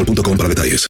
boostmobile.com para detalles.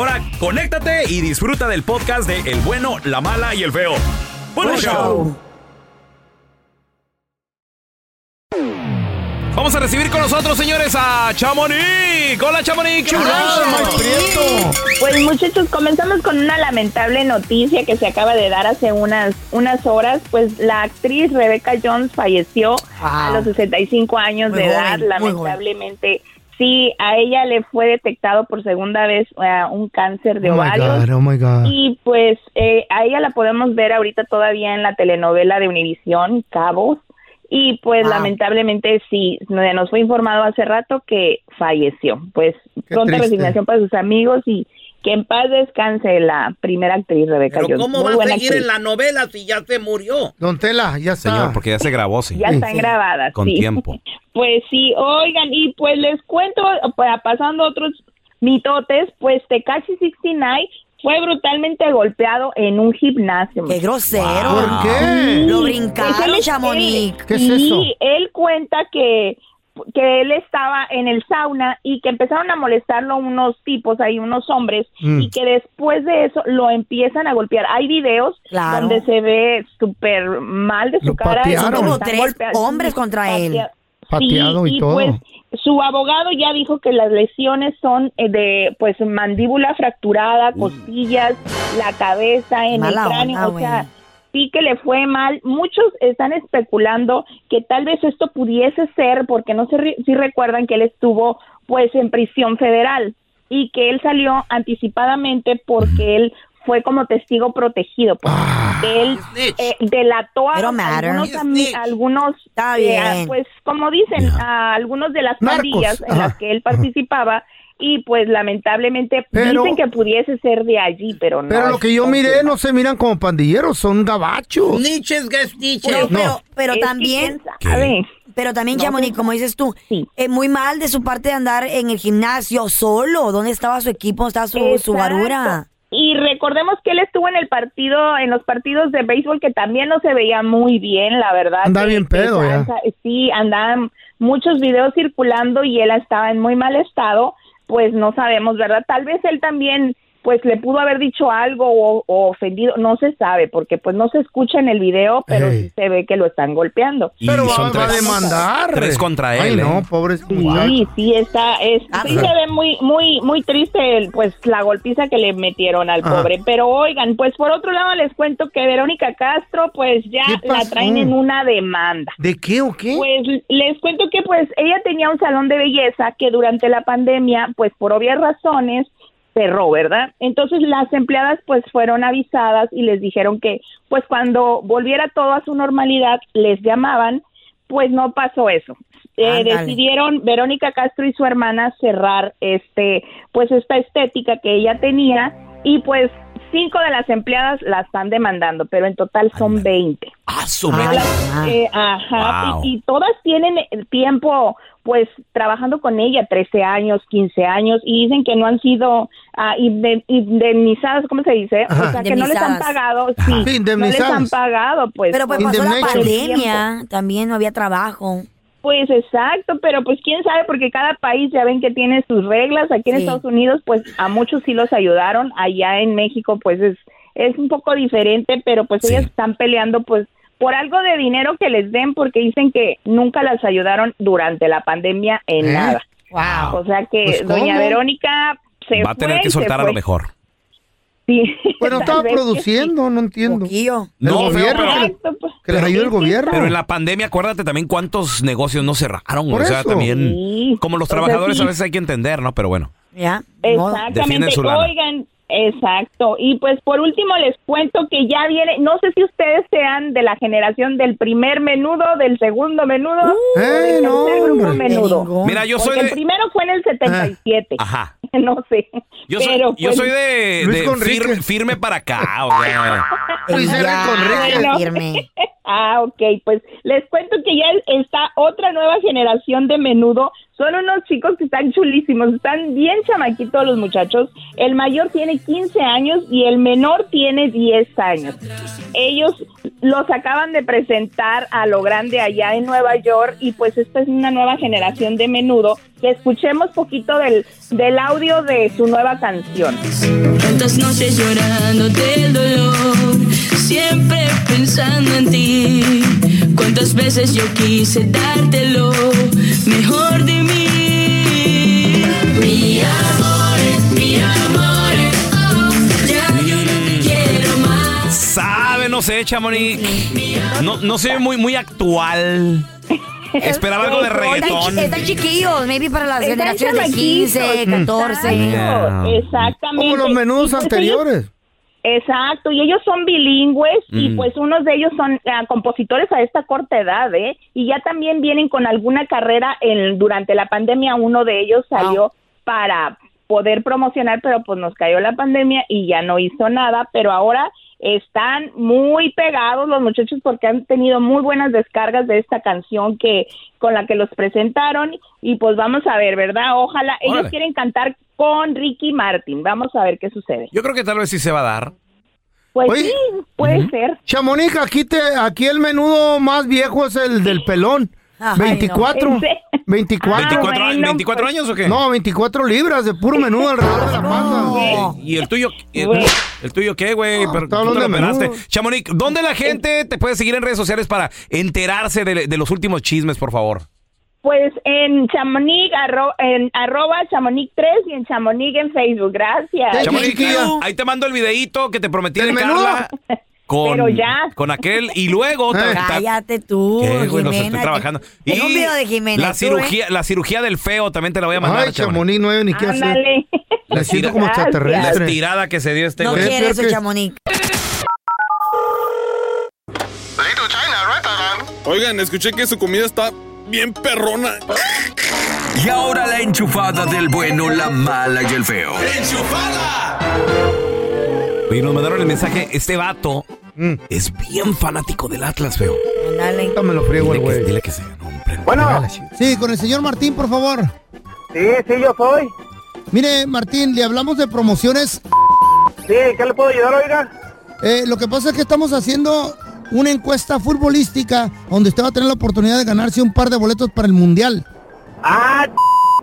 conéctate y disfruta del podcast de El bueno, la mala y el feo. ¡Buen show! Vamos a recibir con nosotros, señores, a Chamonix. Hola, Chamonix. Pues muchachos, comenzamos con una lamentable noticia que se acaba de dar hace unas, unas horas. Pues la actriz Rebecca Jones falleció a Wow. los 65 años de edad. joven, muy joven. Lamentablemente, sí, a ella le fue detectado por segunda vez eh, un cáncer de Oh my ovarios. God, oh my God. Y pues eh, a ella la podemos ver ahorita todavía en la telenovela de Univisión, Cabos. Y pues Wow. lamentablemente sí, no- nos fue informado hace rato que falleció. Pues pronta triste. resignación para sus amigos y que en paz descanse la primera actriz Rebeca Pero Jones. ¿cómo Muy va a seguir actriz. en la novela si ya se murió? Don Tela, ya está. Señor, porque ya se grabó, sí. Ya están grabadas. Con sí. tiempo. Pues sí, oigan, y pues les cuento, para pasando otros mitotes, pues Tekashi 69 fue brutalmente golpeado en un gimnasio. ¡Qué grosero! ¿Por qué? Lo Pues brincaron, es- Chamonix. ¿Qué es sí, eso? él cuenta que que él estaba en el sauna y que empezaron a molestarlo unos tipos ahí, unos hombres, Mm. y que después de eso lo empiezan a golpear. Hay videos Claro. donde se ve súper mal de su Lo cara. y patearon. como tres golpeando. hombres contra él. Patea- Pateado Sí, y todo. pues su abogado ya dijo que las lesiones son eh, de pues mandíbula fracturada, costillas, la cabeza, en Mala el cráneo, onda, o sea, güey. Sí que le fue mal. Muchos están especulando que tal vez esto pudiese ser porque no sé re- si recuerdan que él estuvo pues en prisión federal y que él salió anticipadamente porque él fue como testigo protegido, pues. Él Snitch. eh, delató a algunos, algunos eh, pues como dicen, a algunos de las pandillas en las que él participaba y pues lamentablemente Pero- dicen que pudiese ser de allí, pero no. Pero lo que yo miré no se miran como pandilleros, son gabachos. Niches gas niches. Pero, No. pero, también, pero también, No Chamonix, como dices tú, Sí. es muy mal de su parte de andar en el gimnasio solo. ¿Dónde estaba su equipo? ¿Dónde estaba su, su barura? Y recordemos que él estuvo en el partido, en los partidos de béisbol que también no se veía muy bien, la verdad. Anda que- bien que pedo, ya. esa- Sí, andaban muchos videos circulando y él estaba en muy mal estado, pues no sabemos, ¿verdad? Tal vez él también pues le pudo haber dicho algo o, o ofendido, no se sabe, porque pues no se escucha en el video, pero Ey. sí se ve que lo están golpeando. Y Pero son va, va a tres- demandar. tres contra Ay, él, no, ¿eh? pobre Sí, sí, está, es, Ah, sí se ve muy, muy, muy triste, el, pues, la golpiza que le metieron al Ajá. pobre. Pero oigan, pues, por otro lado les cuento que Verónica Castro, pues, ya ¿Qué la traen en una demanda. ¿De qué o qué? Pues les cuento que pues ella tenía un salón de belleza que durante la pandemia, pues por obvias razones, cerró, ¿verdad? Entonces las empleadas pues fueron avisadas y les dijeron que pues cuando volviera todo a su normalidad les llamaban, pues no pasó eso. eh, decidieron Verónica Castro y su hermana cerrar este, pues esta estética que ella tenía y pues cinco de las empleadas la están demandando, pero en total son 20. Ah, mamá. Eh, ajá, Wow. y, y todas tienen el tiempo, pues, trabajando con ella, 13 años, 15 años, y dicen que no han sido ah, inde- indemnizadas, ¿cómo se dice? O sea, que no les han pagado, sí, Sí, no les han pagado, pues. Pero pues pasó la tiempo. pandemia, también no había trabajo. Pues exacto, pero pues quién sabe, porque cada país ya ven que tiene sus reglas. Aquí en Sí. Estados Unidos, pues a muchos sí los ayudaron. Allá en México, pues es, es un poco diferente, pero pues Sí. ellas están peleando, pues por algo de dinero que les den, porque dicen que nunca las ayudaron durante la pandemia en ¿Eh? nada. Wow. O sea que Pues, doña. Verónica se Va a tener fue que soltar a lo mejor. Sí. Bueno, estaba sí. produciendo, no entiendo. Poquillo. No, gobierno, pero- que, pues. que les ayude el gobierno. Pero en la pandemia, acuérdate también cuántos negocios no cerraron. Por o sea, eso. también. Sí. Como los O sea, trabajadores sí. a veces hay que entender, ¿no? Pero bueno. Ya. Exactamente. su lana. Oigan, exacto. Y pues por último les cuento que ya viene, no sé si ustedes sean de la generación del primer menudo, del segundo menudo, o Eh, del no, tercer grupo hombre. menudo. Mira, yo soy el primero fue en el 77. Ajá. No sé. Yo soy, Pero, yo pues, soy de, Luis de fir- firme para acá. O sea, Luis Conrique. Bueno. firme. Ah, ok, pues les cuento que ya está otra nueva generación de menudo. Son unos chicos que están chulísimos, están bien chamaquitos los muchachos. El mayor tiene 15 años y el menor tiene 10 años. Ellos los acaban de presentar a lo grande allá en Nueva York y pues esta es una nueva generación de menudo. Que escuchemos poquito del, del audio de su nueva canción. Noches llorando del dolor, siempre pensando en ti. Cuántas veces yo quise darte lo mejor de mí. Mi amor, mi amor, oh, ya yo no te quiero más. sabe, no sé, Chamonix. No, no se ve muy, muy actual. Esperaba algo de reggaetón. Están, están chiquillos, maybe para las Están generaciones de 15, chamaquitos. 14. Exacto, Yeah. Exactamente. Como los menudos Y pues anteriores. Exacto, y ellos son bilingües y Mm. pues unos de ellos son ah, compositores a esta corta edad, ¿eh? Y ya también vienen con alguna carrera en, durante la pandemia, uno de ellos salió para poder promocionar, pero pues nos cayó la pandemia y ya no hizo nada, pero ahora están muy pegados los muchachos porque han tenido muy buenas descargas de esta canción que con la que los presentaron y pues vamos a ver, ¿verdad? Ojalá ellos quieren cantar con Ricky Martin. Vamos a ver qué sucede. Yo creo que tal vez sí se va a dar. Pues Oye. sí, puede ser. Chamonix, aquí, te, aquí el menudo más viejo es el del pelón. Ay, 24. no. ¿En serio? 24. Ah, 24, bueno, 24 pues- años o qué? No, 24 libras de puro menudo alrededor de la panza. No. ¿Y el tuyo? ¿El, el tuyo qué, güey? No, operaste. menudo. Chamonix, ¿dónde la gente te puede seguir en redes sociales para enterarse de, de los últimos chismes, por favor? Pues en Chamonix, arro- en arroba Chamonix 3 y en Chamonix en Facebook. Gracias. Chamonix, ahí te mando el videíto que te prometí ¿Del de menudo? Carla. Con, Pero ya. con aquel y luego te- te- Cállate tú, ¿Qué, güey? Los Jimena. estoy trabajando. Un video de Jimena. La tú, cirugía, la cirugía del feo también te la voy a mandar. Ay, Chamonix. Chamonix, no hay ni qué hacer. Ándale. Me siento como Gracias. La extraterrestre. estirada que se dio este. No quiere Peor eso, que- Chamonix. Oigan, escuché que su comida está bien perrona. Y ahora la enchufada del bueno, la mala y el feo. Oye, nos mandaron el mensaje. Este vato Mm. es bien fanático del Atlas, feo. Ándale. Ahorita me lo friego el Dile que, güey. dile que se ganó un premio. Bueno, Sí, con el señor Martín, por favor. sí, sí, yo soy. Mire, Martín, le hablamos de promociones. Sí, ¿qué le puedo ayudar, oiga? Eh, lo que pasa es que estamos haciendo una encuesta futbolística donde usted va a tener la oportunidad de ganarse un par de boletos para el Mundial. Ah,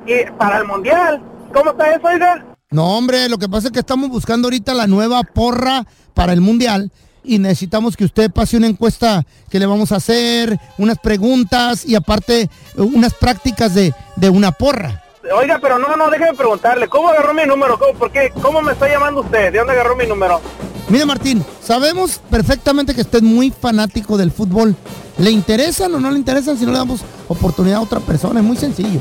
y para el mundial. ¿Cómo está eso, oiga? No, hombre, lo que pasa es que estamos buscando ahorita la nueva porra para el Mundial y necesitamos que usted pase una encuesta que le vamos a hacer, unas preguntas y aparte eh, unas prácticas de, de una porra. Oiga, pero no, no, déjeme preguntarle. ¿Cómo agarró mi número? ¿Cómo, ¿Por qué? ¿Cómo me está llamando usted? ¿De dónde agarró mi número? Mire, Martín, sabemos perfectamente que usted es muy fanático del fútbol. ¿Le interesan o no le interesan si no le damos oportunidad a otra persona? Es muy sencillo.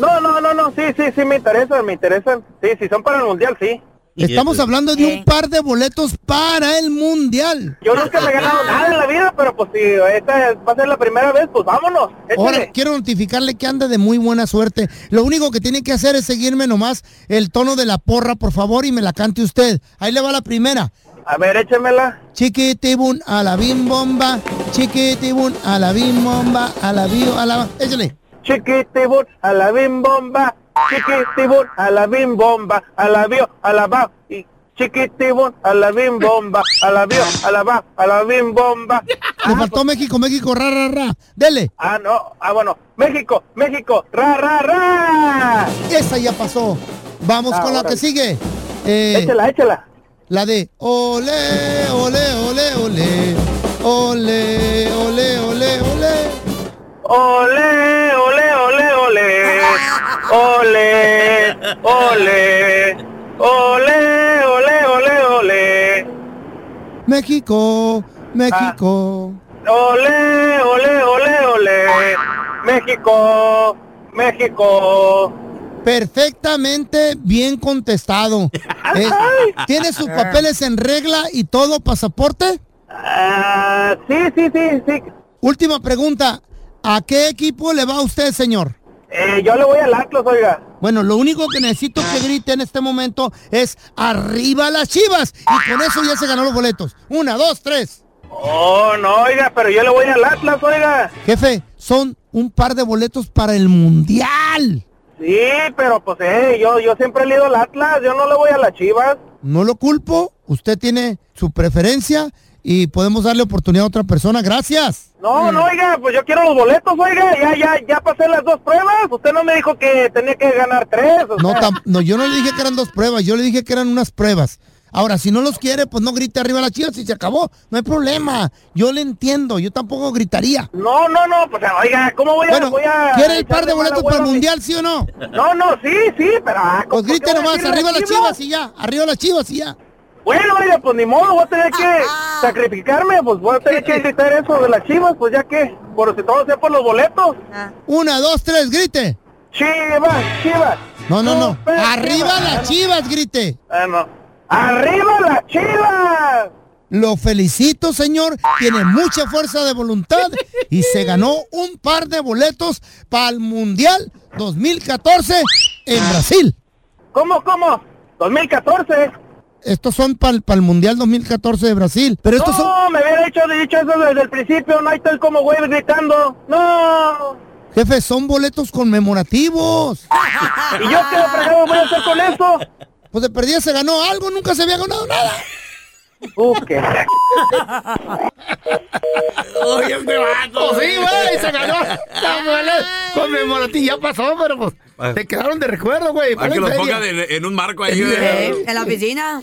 No, no, no, no, sí, sí, sí, me interesan, me interesan. Sí, si son para el mundial, sí. Estamos hablando de un par de boletos para el mundial. Yo nunca me he ganado nada en la vida, pero pues si esta va a ser la primera vez, pues vámonos. Ahora Échale. quiero notificarle que anda de muy buena suerte. Lo único que tiene que hacer es seguirme nomás el tono de la porra, por favor, y me la cante usted. Ahí le va la primera. A ver, échemela. Chiquitibun a la bim bomba, chiquitibun a la bim bomba, a la bio, a la... Échale. Chiquitibun a la bim bomba, chiquitibun a la bim bomba, a la bio, a la ba, y chiquitibun a la bim bomba, a la bio, a la ba, a la bim bomba. Le faltó México, México, ra, ra, ra. Dele. Ah, no, ah, bueno, México, México, ra, ra, ra. Esa ya pasó. Vamos Ah, con la que sigue. Eh, Échala, échala. La de ole. Ole, ole, ole, ole. Ole, ole, ole, ole. Ole, ole. Ole, ole, ole, ole. México, México. Ole, ole, ole, ole. México, México. Perfectamente bien contestado. Eh, ¿Tiene sus papeles en regla y todo, pasaporte? Ah, sí, sí, sí, sí. Última pregunta. ¿A qué equipo le va usted, señor? Eh, yo le voy al Atlas, oiga. Bueno, lo único que necesito que grite en este momento es arriba las chivas. Y con eso ya se ganó los boletos. Una, dos, tres. Oh, no, oiga, pero yo le voy al Atlas, oiga. Jefe, son un par de boletos para el mundial. Sí, pero pues, eh, yo, yo siempre he ido al Atlas, yo no le voy a las chivas. No lo culpo. Usted tiene su preferencia y podemos darle oportunidad a otra persona. Gracias. No, no, oiga, pues yo quiero los boletos, oiga, ya, ya, ya pasé las dos pruebas. Usted no me dijo que tenía que ganar tres. o No, sea. no, yo no le dije que eran dos pruebas, yo le dije que eran unas pruebas. Ahora, si no los quiere, pues no grite arriba las chivas y se acabó. No hay problema. Yo le entiendo, yo tampoco gritaría. No, no, no, pues oiga, ¿cómo voy a, Bueno, voy a ¿quiere el par de boletos para el a mundial, sí o no? No, no, sí, sí, pero... ah, Pues ¿por qué grite a nomás, arriba a las chivas y ya, arriba las chivas y ya. Bueno, oiga, pues ni modo, voy a tener que sacrificarme, pues voy a tener que gritar eso de las chivas, pues ya que, por si todo sea por los boletos. Una, dos, tres, grite. Chivas, chivas. No, no, no. Super Arriba chivas. las chivas, grite. Ah, no. ¡Arriba las chivas! Lo felicito, señor. Tiene mucha fuerza de voluntad y se ganó un par de boletos para el Mundial 2014 en Brasil. ¿Cómo, cómo? 2014. Estos son para el Mundial 2014 de Brasil. Pero estos son... No, me hubiera dicho, dicho eso desde el principio, no hay tal como güey gritando. No. Jefe, son boletos conmemorativos. ¿Y yo qué fregado voy a hacer con eso? Pues de perdida se ganó algo, nunca se había ganado nada. Uh, qué... Oye, este vato. Pues sí, güey, se ganó. Conmemorativa ya pasó, pero pues te quedaron de recuerdo, güey. Para que Pura los feria. pongan en, en un marco ahí. Eh, En la oficina.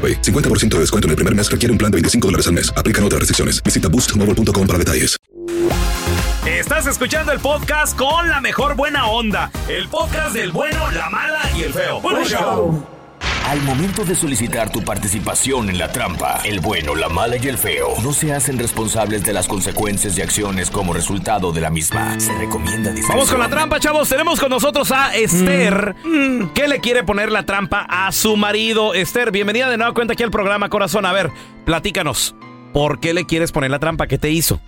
AroPay. 50% de descuento en el primer mes requiere un plan de 25 dólares al mes. Aplican otras restricciones. Visita boostmobile.com para detalles. Estás escuchando el podcast con la mejor buena onda. El podcast del bueno, la mala y el feo. Bueno, show. Al momento de solicitar tu participación en la trampa, el bueno, la mala y el feo no se hacen responsables de las consecuencias y acciones como resultado de la misma. Se recomienda discreción. Vamos con la trampa, chavos. Tenemos con nosotros a Esther, que le quiere poner la trampa a su marido. Esther, bienvenida de nuevo cuenta aquí al programa, corazón. A ver, platícanos. ¿Por qué le quieres poner la trampa? ¿Qué te hizo?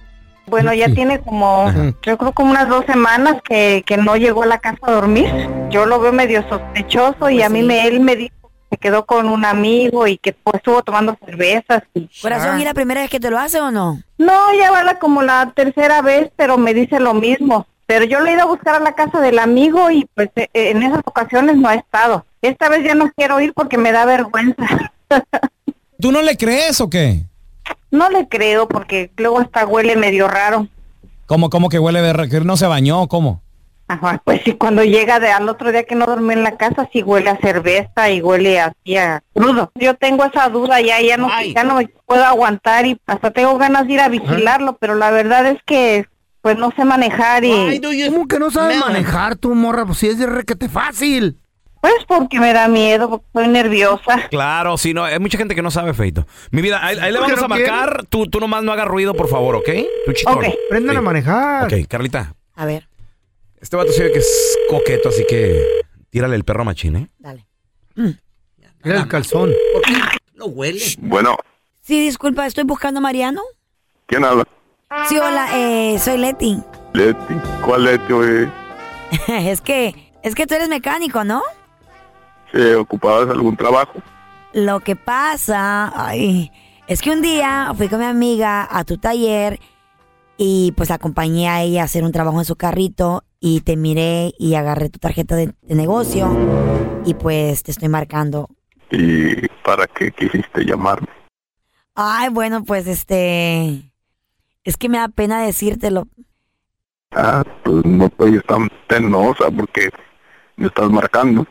Bueno, ya tiene como, yo creo como unas dos semanas que, que no llegó a la casa a dormir. Yo lo veo medio sospechoso y a mí me, él me dijo que quedó con un amigo y que pues estuvo tomando cervezas. Y, Corazón, ¿y la primera vez que te lo hace o no? No, ya va la- como la tercera vez, pero me dice lo mismo. Pero yo le he ido a buscar a la casa del amigo y pues eh, en esas ocasiones no ha estado. Esta vez ya no quiero ir porque me da vergüenza. ¿Tú no le crees o qué? No le creo porque luego hasta huele medio raro. ¿Cómo, cómo que huele de que no se bañó? ¿Cómo? Ajá, pues sí, cuando llega de al otro día que no dormí en la casa, sí huele a cerveza y huele así a crudo. Yo tengo esa duda ya, ya no, ya no me puedo aguantar y hasta tengo ganas de ir a vigilarlo, pero la verdad es que pues no sé manejar y... ¿Cómo que no sabes manejar tu morra? Pues si es de requete fácil. Pues porque me da miedo, porque estoy nerviosa. Claro, sí, no, hay mucha gente que no sabe, Feito. Mi vida, ahí, ahí le ¿Por qué vamos a marcar. Tú, tú nomás no hagas ruido, por favor, ¿ok? Tu chitón. Ok, aprendan a manejar. Ok, Carlita. A ver. Este vato se ve que es coqueto, así que tírale el perro machín, ¿eh? Dale. Mira el calzón. Lo huele. Bueno, Sí, disculpa, estoy buscando a Mariano. ¿quién habla? Sí, hola, eh, soy Leti. Leti. ¿Cuál Leti, oye? es que, es que tú eres mecánico, ¿no? ¿Se ocupabas algún trabajo? Lo que pasa, ay, es que un día fui con mi amiga a tu taller y pues acompañé a ella a hacer un trabajo en su carrito y te miré y agarré tu tarjeta de, de negocio y pues te estoy marcando. ¿Y para qué quisiste llamarme? Ay, bueno, pues este, es que me da pena decírtelo. Ah, pues no estoy tan penosa porque me estás marcando.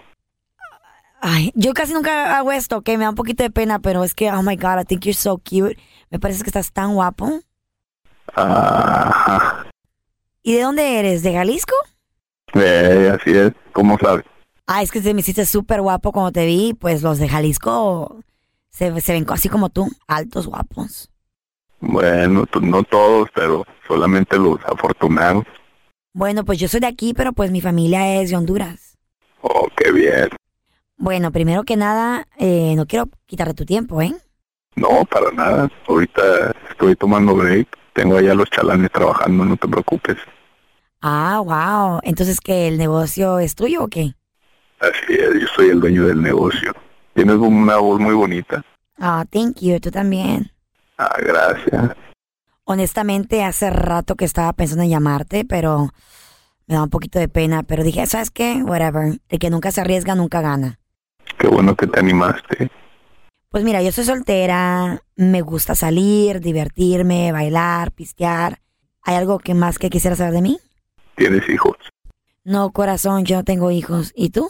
Ay, yo casi nunca hago esto, ok, me da un poquito de pena, pero es que, oh my god, I think you're so cute. Me parece que estás tan guapo. Ajá. ¿Y de dónde eres? ¿De Jalisco? Eh, así es, ¿cómo sabes? Ah, es que te me hiciste súper guapo cuando te vi. Pues los de Jalisco se, se ven así como tú, altos, guapos. Bueno, no todos, pero solamente los afortunados. Bueno, pues yo soy de aquí, pero pues mi familia es de Honduras. Oh, qué bien. Bueno, primero que nada, eh, no quiero quitarte tu tiempo, ¿eh? No, para nada. Ahorita estoy tomando break. Tengo allá los chalanes trabajando, no te preocupes. Ah, wow. Entonces, ¿que el negocio es tuyo o qué? Así es, yo soy el dueño del negocio. Tienes una voz muy bonita. Ah, thank you, tú también. Ah, gracias. Honestamente, hace rato que estaba pensando en llamarte, pero me da un poquito de pena. Pero dije, ¿sabes qué? Whatever. El que nunca se arriesga, nunca gana. Qué bueno que te animaste. Pues mira, yo soy soltera, me gusta salir, divertirme, bailar, pistear. ¿Hay algo que más que quisieras saber de mí? ¿Tienes hijos? No, corazón, yo no tengo hijos. ¿Y tú?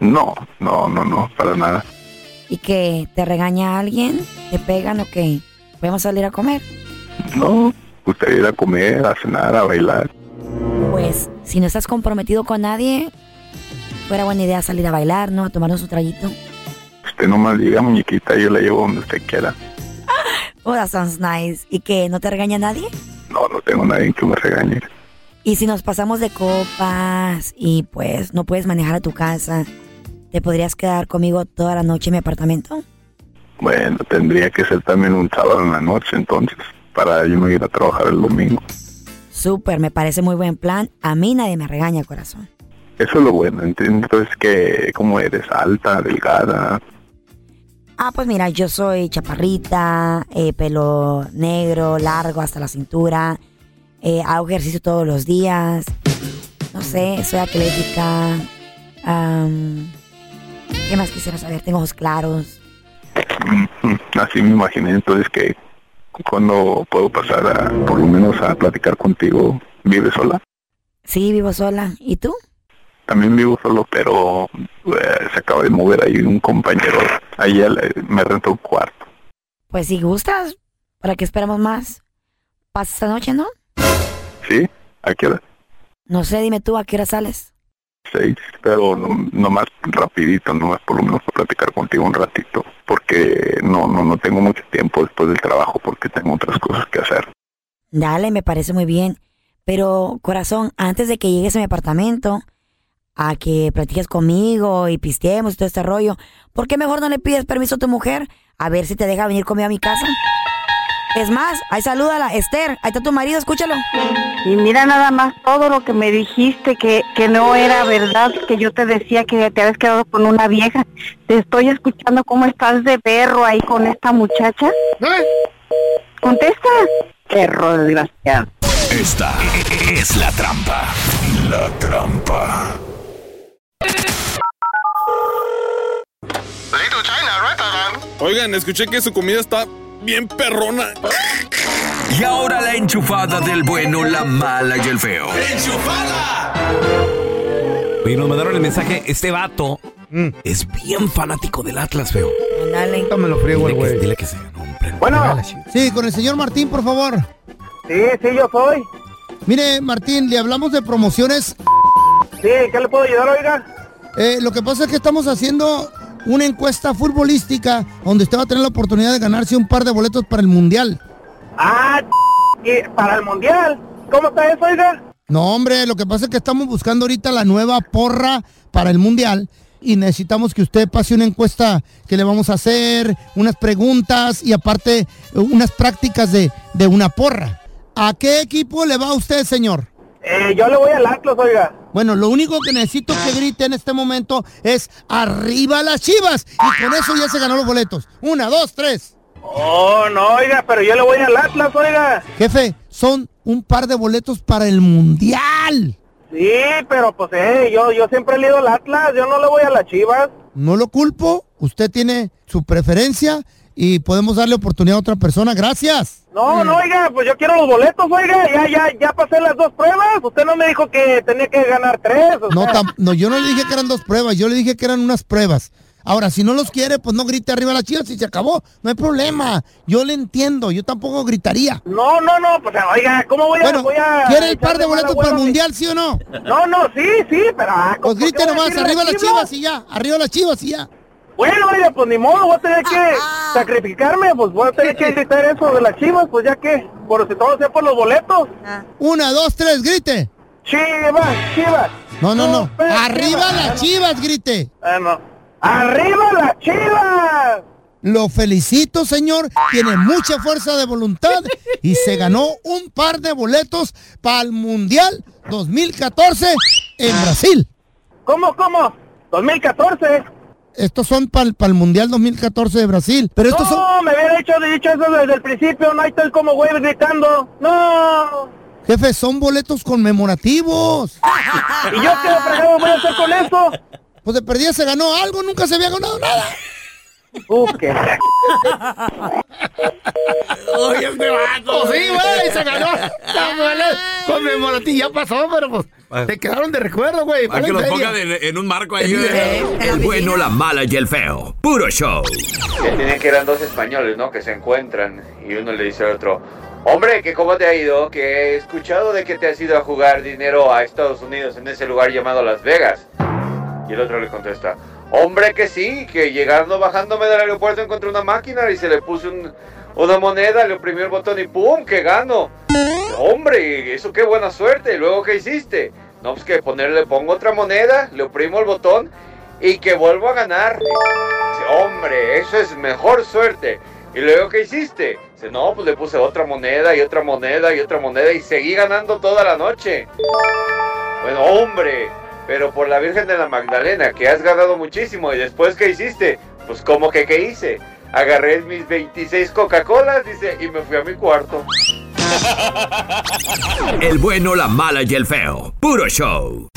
No, no, no, no, para nada. ¿Y qué? ¿Te regaña alguien? ¿Te pegan o qué? ¿Podemos salir a comer? No, gustaría ir a comer, a cenar, a bailar. Pues, si no estás comprometido con nadie, fuera buena idea salir a bailar, ¿no? A tomarnos un traguito. Usted nomás diga, muñequita, yo la llevo donde usted quiera. Oh, that sounds nice. ¿Y qué? ¿No te regaña nadie? No, no tengo nadie que me regañe. Y si nos pasamos de copas y pues no puedes manejar a tu casa, ¿te podrías quedar conmigo toda la noche en mi apartamento? Bueno, tendría que ser también un sábado en la noche, entonces, para yo no ir a trabajar el domingo. Súper, me parece muy buen plan. A mí nadie me regaña, corazón. Eso es lo bueno. Entonces, que como eres alta, delgada, Ah, pues mira, yo soy chaparrita, eh, pelo negro, largo hasta la cintura. Eh, hago ejercicio todos los días. No sé, soy atlética. ¿Qué más quisiera saber? Tengo ojos claros. así me imaginé, entonces que cuando puedo pasar a, por lo menos a platicar contigo, ¿vives sola? Sí, vivo sola. ¿Y tú? También vivo solo, pero eh, se acaba de mover ahí un compañero. Eh, me rentó un cuarto. Pues si gustas, ¿para qué esperamos más? Pasa esta noche, ¿no? ¿Sí? ¿A qué hora? No sé, dime tú, ¿a qué hora sales? seis, pero no, nomás rapidito, nomás por lo menos para platicar contigo un ratito, porque no, no, no tengo mucho tiempo después del trabajo porque tengo otras cosas que hacer. Dale, me parece muy bien. Pero, corazón, antes de que llegues a mi apartamento, a que platiques conmigo y pisteemos y todo este rollo, ¿por qué mejor no le pides permiso a tu mujer? A ver si te deja venir conmigo a mi casa. Es más, ahí salúdala, Esther, ahí está tu marido, escúchalo. Y mira nada más todo lo que me dijiste, que, que no era verdad, que yo te decía que te habías quedado con una vieja. Te estoy escuchando cómo estás de perro ahí con esta muchacha. Contesta. Perro desgraciado. Esta es la trampa. La trampa. Oigan, escuché que su comida está bien perrona. Y ahora la enchufada del bueno, la mala y el feo. Oye, nos mandaron el mensaje, este vato es bien fanático del Atlas, feo. Dale. me lo friego, el Dile que, güey. dile que sea, no, hombre. Bueno, Sí, con el señor Martín, por favor. sí, sí, yo soy. Mire, Martín, le hablamos de promociones. Sí, ¿qué le puedo ayudar, oiga? Eh, lo que pasa es que estamos haciendo una encuesta futbolística donde usted va a tener la oportunidad de ganarse un par de boletos para el Mundial. Ah, para el mundial. ¿Cómo está eso, oiga? No, hombre, lo que pasa es que estamos buscando ahorita la nueva porra para el Mundial y necesitamos que usted pase una encuesta que le vamos a hacer, unas preguntas y aparte eh, unas prácticas de, de una porra. ¿A qué equipo le va usted, señor? Eh, yo le voy al Atlas, oiga. Bueno, lo único que necesito que grite en este momento es arriba las chivas y con eso ya se ganó los boletos. Una, dos, tres. Oh, no, oiga, pero yo le voy al Atlas, oiga. Jefe, son un par de boletos para el Mundial. Sí, pero pues, eh, yo, yo siempre he leído al Atlas, yo no le voy a las chivas. No lo culpo, usted tiene su preferencia y podemos darle oportunidad a otra persona. Gracias. No, no, oiga, pues yo quiero los boletos, oiga, ya, ya, ya pasé las dos pruebas. Usted no me dijo que tenía que ganar tres. o No, sea. no, yo no le dije que eran dos pruebas, yo le dije que eran unas pruebas. Ahora, si no los quiere, pues no grite arriba las chivas y se acabó. No hay problema. Yo le entiendo, yo tampoco gritaría. No, no, no, pues oiga, ¿cómo voy a, Bueno, voy a ¿quiere el par de boletos para el a mundial, sí o no? No, no, sí, sí, pero... ah, Pues ¿por qué grite a nomás, arriba las chivas y ya, arriba las chivas y ya. Bueno, oiga, pues ni modo, voy a tener que sacrificarme, pues voy a tener que gritar eso de las chivas, pues ya que, por si todo sea por los boletos. Una, dos, tres, grite. Chivas, chivas. No, no, no. Arriba chivas. las chivas, grite. Ah, no. ¡Arriba las chivas! Lo felicito, señor. Tiene mucha fuerza de voluntad y se ganó un par de boletos para el Mundial 2014 en Brasil. ¿Cómo, cómo? 2014. Estos son para el Mundial 2014 de Brasil. Pero estos no, son, me hubiera dicho, dicho eso desde el principio, no hay tal como güey gritando. No. jefe, son boletos conmemorativos. ¿Y yo qué fregado voy a hacer con eso? Pues de perdida se ganó algo, nunca se había ganado nada. Uh, qué. Oye, este vato. Pues sí, güey, se ganó. Conmemorativa ya pasó, pero pues te quedaron de recuerdo, güey. Para que feria. pongan en, en un marco ahí. El bueno, la mala y el feo. Puro show. Que tienen que eran dos españoles, ¿no? Que se encuentran y uno le dice al otro, hombre, que cómo te ha ido, que he escuchado de que te has ido a jugar dinero a Estados Unidos en ese lugar llamado Las Vegas. Y el otro le contesta, hombre, que sí, que llegando, bajándome del aeropuerto encontré una máquina y se le puse un- una moneda, le oprimí el botón y ¡pum! que gano. Hombre, eso qué buena suerte. ¿Y luego qué hiciste? No, pues que ponerle, pongo otra moneda, le oprimo el botón y que vuelvo a ganar. Hombre, eso es mejor suerte. ¿Y luego qué hiciste? Dice, no, pues le puse otra moneda y otra moneda y otra moneda y seguí ganando toda la noche. Bueno, hombre, pero por la Virgen de la Magdalena, que has ganado muchísimo. ¿Y después qué hiciste? Pues como que qué hice. Agarré mis 26 Coca-Colas, dice, y me fui a mi cuarto. El bueno, la mala y el feo. Puro show.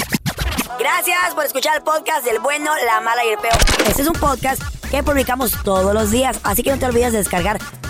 Gracias por escuchar el podcast del bueno, la mala y el peor. Este es un podcast que publicamos todos los días, así que no te olvides de descargar